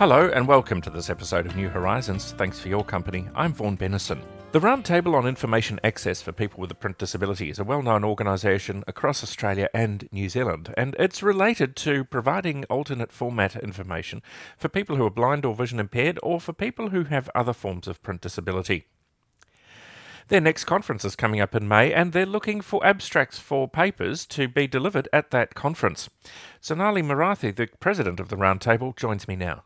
Hello and welcome to this episode of New Horizons. Thanks for your company. I'm Vaughan Bennison. The Roundtable on Information Access for People with a Print Disability is a well known organisation across Australia and New Zealand, and it's related to providing alternate format information for people who are blind or vision impaired or for people who have other forms of print disability. Their next conference is coming up in May, and they're looking for abstracts for papers to be delivered at that conference. Sonali Marathi, the president of the Roundtable, joins me now.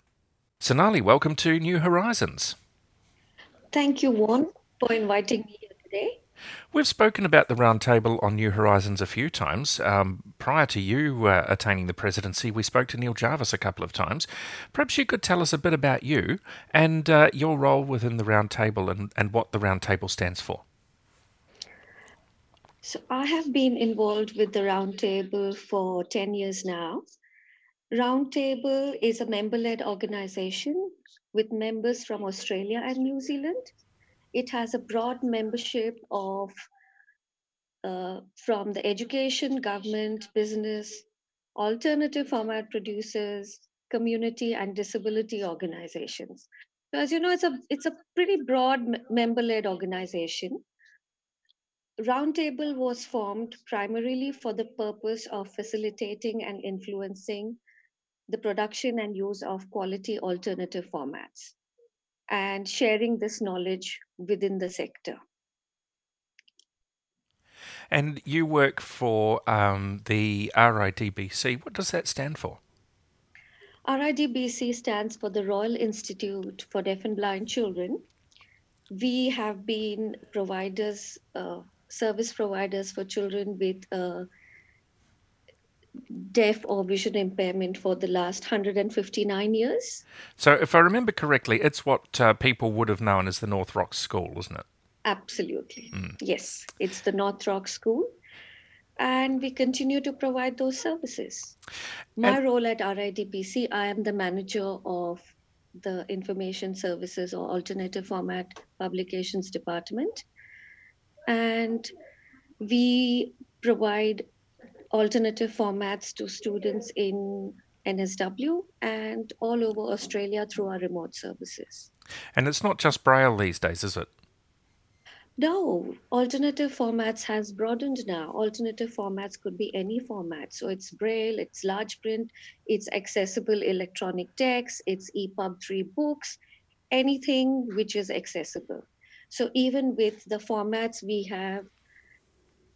Sonali, welcome to New Horizons. Thank you, Vaughan, for inviting me here today. We've spoken about the roundtable on New Horizons a few times. Um, prior to you uh, attaining the presidency, we spoke to Neil Jarvis a couple of times. Perhaps you could tell us a bit about you and uh, your role within the roundtable and, and what the roundtable stands for. So, I have been involved with the roundtable for 10 years now. Roundtable is a member led organization with members from Australia and New Zealand it has a broad membership of uh, from the education, government, business, alternative format producers, community, and disability organizations. So as you know, it's a it's a pretty broad member-led organization. Roundtable was formed primarily for the purpose of facilitating and influencing the production and use of quality alternative formats and sharing this knowledge within the sector. And you work for um, the RIDBC. What does that stand for? RIDBC stands for the Royal Institute for Deaf and Blind Children. We have been providers, uh, service providers for children with uh, deaf or vision impairment for the last 159 years. So, if I remember correctly, it's what uh, people would have known as the North Rock School, isn't it? Absolutely. Mm. Yes, it's the North Rock School. And we continue to provide those services. My and... role at RIDBC, I am the manager of the Information Services or Alternative Format Publications Department. And we provide alternative formats to students in NSW and all over Australia through our remote services. And it's not just Braille these days, is it? No, alternative formats has broadened now. Alternative formats could be any format. So it's Braille, it's large print, it's accessible electronic text, it's EPUB 3 books, anything which is accessible. So even with the formats we have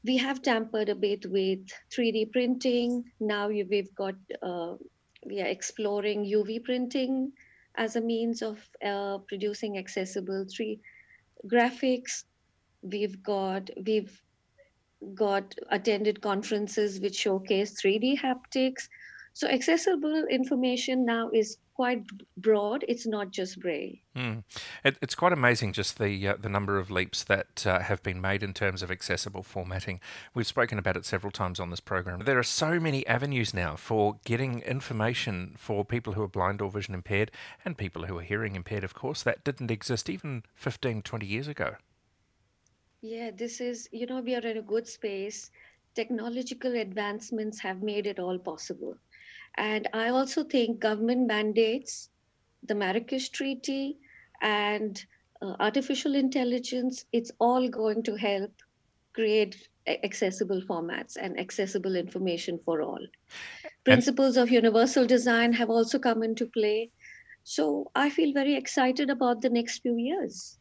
we have tampered a bit with 3D printing. Now we've got, uh, we are exploring UV printing as a means of uh, producing accessible 3 graphics. We've got, we've got attended conferences which showcase 3D haptics. So accessible information now is quite broad. It's not just Braille. Mm. It, it's quite amazing just the uh, the number of leaps that uh, have been made in terms of accessible formatting. We've spoken about it several times on this program. There are so many avenues now for getting information for people who are blind or vision impaired and people who are hearing impaired, of course, that didn't exist even 15, 20 years ago. Yeah, this is, you know, we are in a good space. Technological advancements have made it all possible and I also think government mandates, the Marrakesh Treaty, and uh, artificial intelligence, it's all going to help create accessible formats and accessible information for all. Principles of universal design have also come into play. So I feel very excited about the next few years.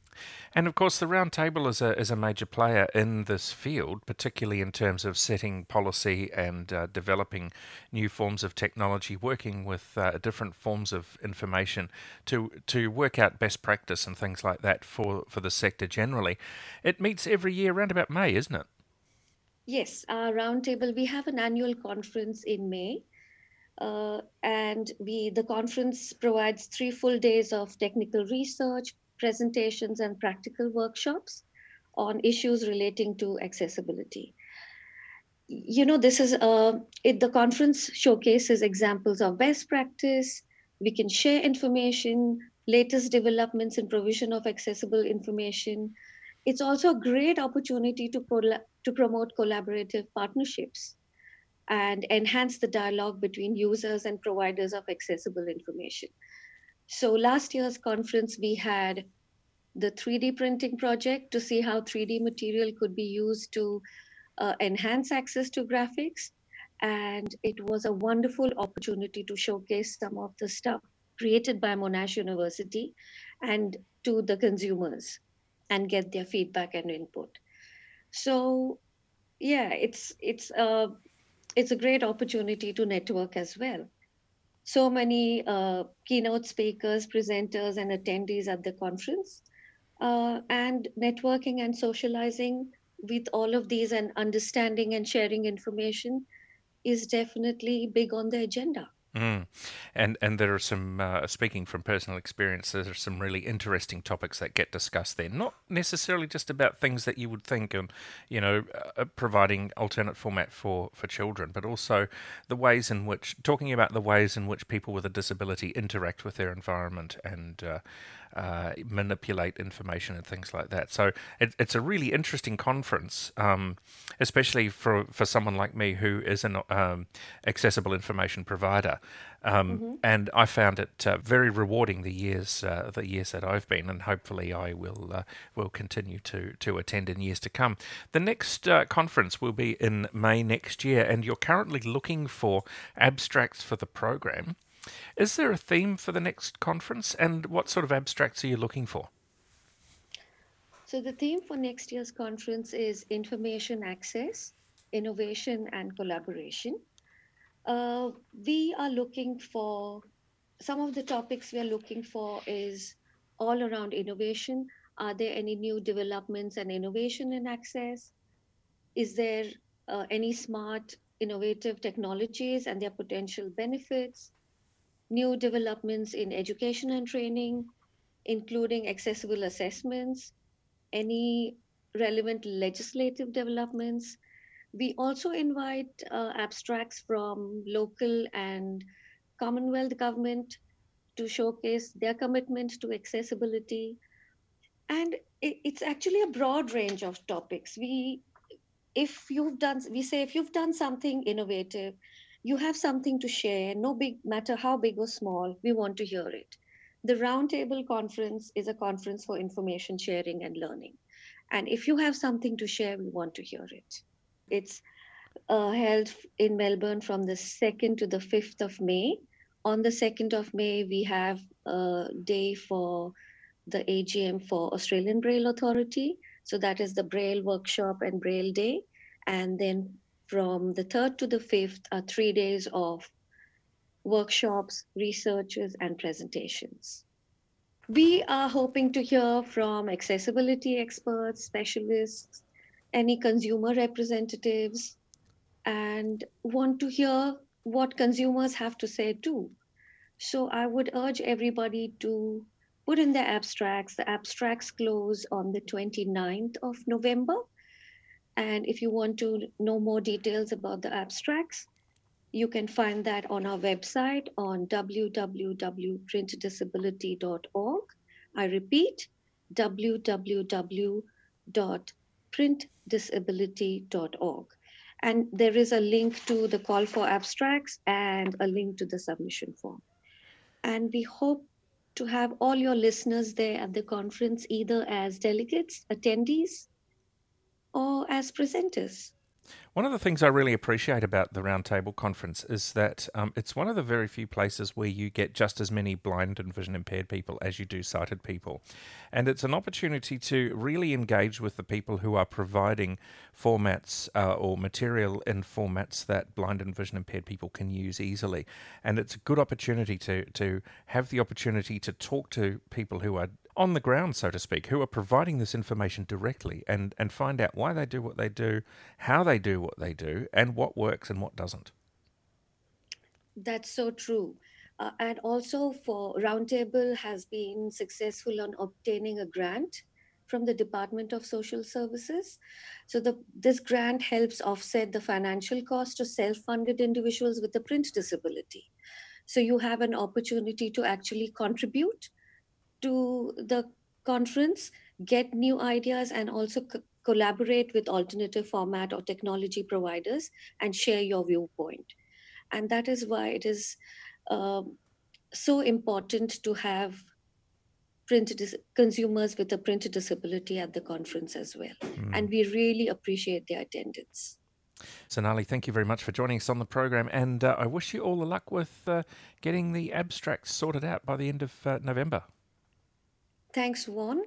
And of course, the Roundtable is a, is a major player in this field, particularly in terms of setting policy and uh, developing new forms of technology, working with uh, different forms of information to, to work out best practice and things like that for, for the sector generally. It meets every year around about May, isn't it? Yes, our roundtable, we have an annual conference in May. Uh, and we the conference provides three full days of technical research presentations and practical workshops on issues relating to accessibility. You know, this is uh, it, the conference showcases examples of best practice. We can share information, latest developments in provision of accessible information. It's also a great opportunity to, to promote collaborative partnerships and enhance the dialogue between users and providers of accessible information. So last year's conference, we had the 3D printing project to see how 3D material could be used to uh, enhance access to graphics. And it was a wonderful opportunity to showcase some of the stuff created by Monash University and to the consumers and get their feedback and input. So yeah, it's it's a it's a great opportunity to network as well. So many uh, keynote speakers, presenters, and attendees at the conference uh, and networking and socializing with all of these and understanding and sharing information is definitely big on the agenda. Mm. And and there are some uh, speaking from personal experience. There are some really interesting topics that get discussed there. Not necessarily just about things that you would think, and you know, uh, providing alternate format for for children, but also the ways in which talking about the ways in which people with a disability interact with their environment and uh, uh, manipulate information and things like that. So it, it's a really interesting conference, um, especially for, for someone like me who is an um, accessible information provider. Um, mm-hmm. And I found it uh, very rewarding the years uh, the years that I've been, and hopefully I will uh, will continue to to attend in years to come. The next uh, conference will be in May next year, and you're currently looking for abstracts for the program. Is there a theme for the next conference, and what sort of abstracts are you looking for? So, the theme for next year's conference is information access, innovation, and collaboration. Uh, we are looking for some of the topics we are looking for is all around innovation. Are there any new developments and innovation in access? Is there uh, any smart, innovative technologies and their potential benefits? New developments in education and training, including accessible assessments, any relevant legislative developments. We also invite uh, abstracts from local and Commonwealth government to showcase their commitment to accessibility. And it, it's actually a broad range of topics. We, if you've done, we say if you've done something innovative, you have something to share, no big matter how big or small, we want to hear it. The Roundtable Conference is a conference for information sharing and learning. And if you have something to share, we want to hear it. It's uh, held in Melbourne from the 2nd to the 5th of May. On the 2nd of May, we have a day for the AGM for Australian Braille Authority. So that is the Braille workshop and Braille Day. And then from the 3rd to the 5th are three days of workshops, researches, and presentations. We are hoping to hear from accessibility experts, specialists, any consumer representatives, and want to hear what consumers have to say too. So I would urge everybody to put in their abstracts. The abstracts close on the 29th of November. And if you want to know more details about the abstracts, you can find that on our website on www.printdisability.org. I repeat, www.printdisability.org. And there is a link to the call for abstracts and a link to the submission form. And we hope to have all your listeners there at the conference, either as delegates, attendees, or as presenters. One of the things I really appreciate about the Roundtable Conference is that um, it's one of the very few places where you get just as many blind and vision impaired people as you do sighted people. And it's an opportunity to really engage with the people who are providing formats uh, or material in formats that blind and vision impaired people can use easily. And it's a good opportunity to, to have the opportunity to talk to people who are on the ground, so to speak, who are providing this information directly and, and find out why they do what they do, how they do what they do, and what works and what doesn't. That's so true. Uh, and also for Roundtable has been successful on obtaining a grant from the Department of Social Services. So the, this grant helps offset the financial cost to self-funded individuals with a print disability. So you have an opportunity to actually contribute to the conference, get new ideas, and also co- collaborate with alternative format or technology providers and share your viewpoint. And that is why it is um, so important to have print dis- consumers with a print disability at the conference as well. Mm. And we really appreciate their attendance. Sonali, thank you very much for joining us on the program, and uh, I wish you all the luck with uh, getting the abstracts sorted out by the end of uh, November. Thanks, Vaughan.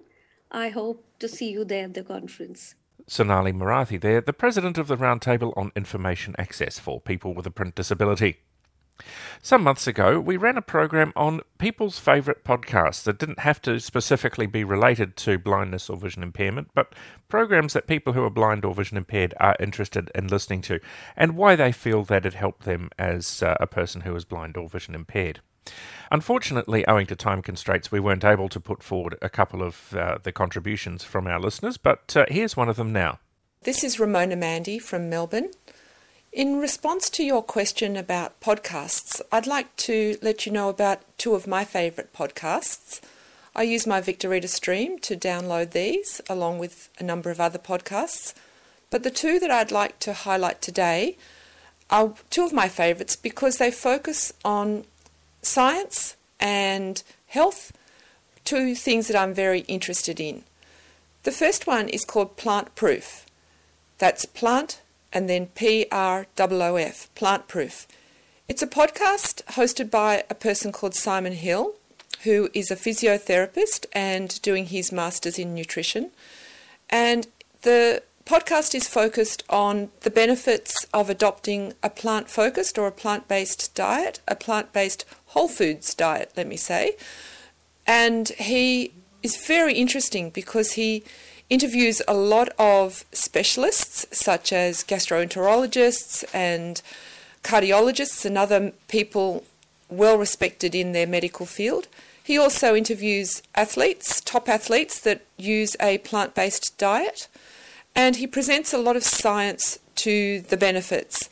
I hope to see you there at the conference. Sonali Marathi there, the president of the Roundtable on Information Access for People with a Print Disability. Some months ago, we ran a program on people's favourite podcasts that didn't have to specifically be related to blindness or vision impairment, but programs that people who are blind or vision impaired are interested in listening to, and why they feel that it helped them as uh, a person who is blind or vision impaired. Unfortunately, owing to time constraints, we weren't able to put forward a couple of uh, the contributions from our listeners, but uh, here's one of them now. This is Ramona Mandy from Melbourne. In response to your question about podcasts, I'd like to let you know about two of my favourite podcasts. I use my Victor Reader Stream to download these, along with a number of other podcasts. But the two that I'd like to highlight today are two of my favourites because they focus on science and health, two things that I'm very interested in. The first one is called Plant Proof. That's plant and then PROOF, Plant Proof. It's a podcast hosted by a person called Simon Hill, who is a physiotherapist and doing his master's in nutrition. And the podcast is focused on the benefits of adopting a plant focused or a plant based diet, a plant based whole foods diet, let me say. And he is very interesting because he interviews a lot of specialists, such as gastroenterologists and cardiologists and other people well respected in their medical field. He also interviews athletes, top athletes that use a plant based diet, and he presents a lot of science to the benefits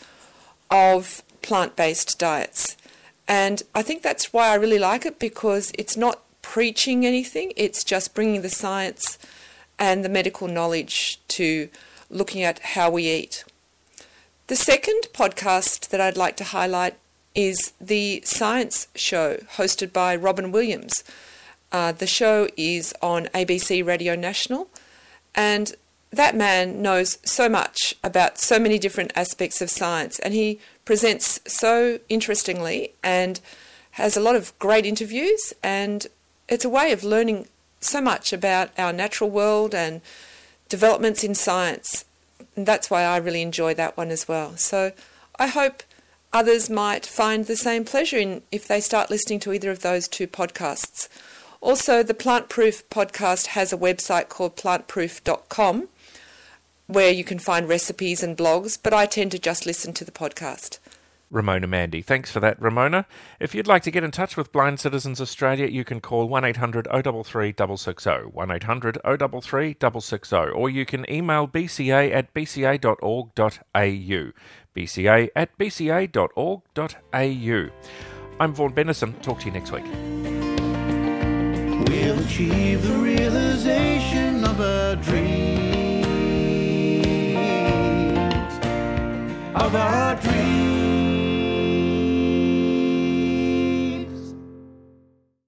of plant based diets. And I think that's why I really like it because it's not preaching anything, it's just bringing the science and the medical knowledge to looking at how we eat. The second podcast that I'd like to highlight is the Science Show, hosted by Robyn Williams. Uh, the show is on ABC Radio National, and that man knows so much about so many different aspects of science, and he presents so interestingly and has a lot of great interviews, and it's a way of learning so much about our natural world and developments in science. And that's why I really enjoy that one as well. So I hope others might find the same pleasure in if they start listening to either of those two podcasts. Also, the Plant Proof podcast has a website called plantproof.com where you can find recipes and blogs, but I tend to just listen to the podcast. Ramona Mandy. Thanks for that, Ramona. If you'd like to get in touch with Blind Citizens Australia, you can call 1800 033 660, 1800 033 660, or you can email bca at bca.org.au, bca at bca.org.au. I'm Vaughan Bennison. Talk to you next week. We'll achieve the realization of a dream of our dreams.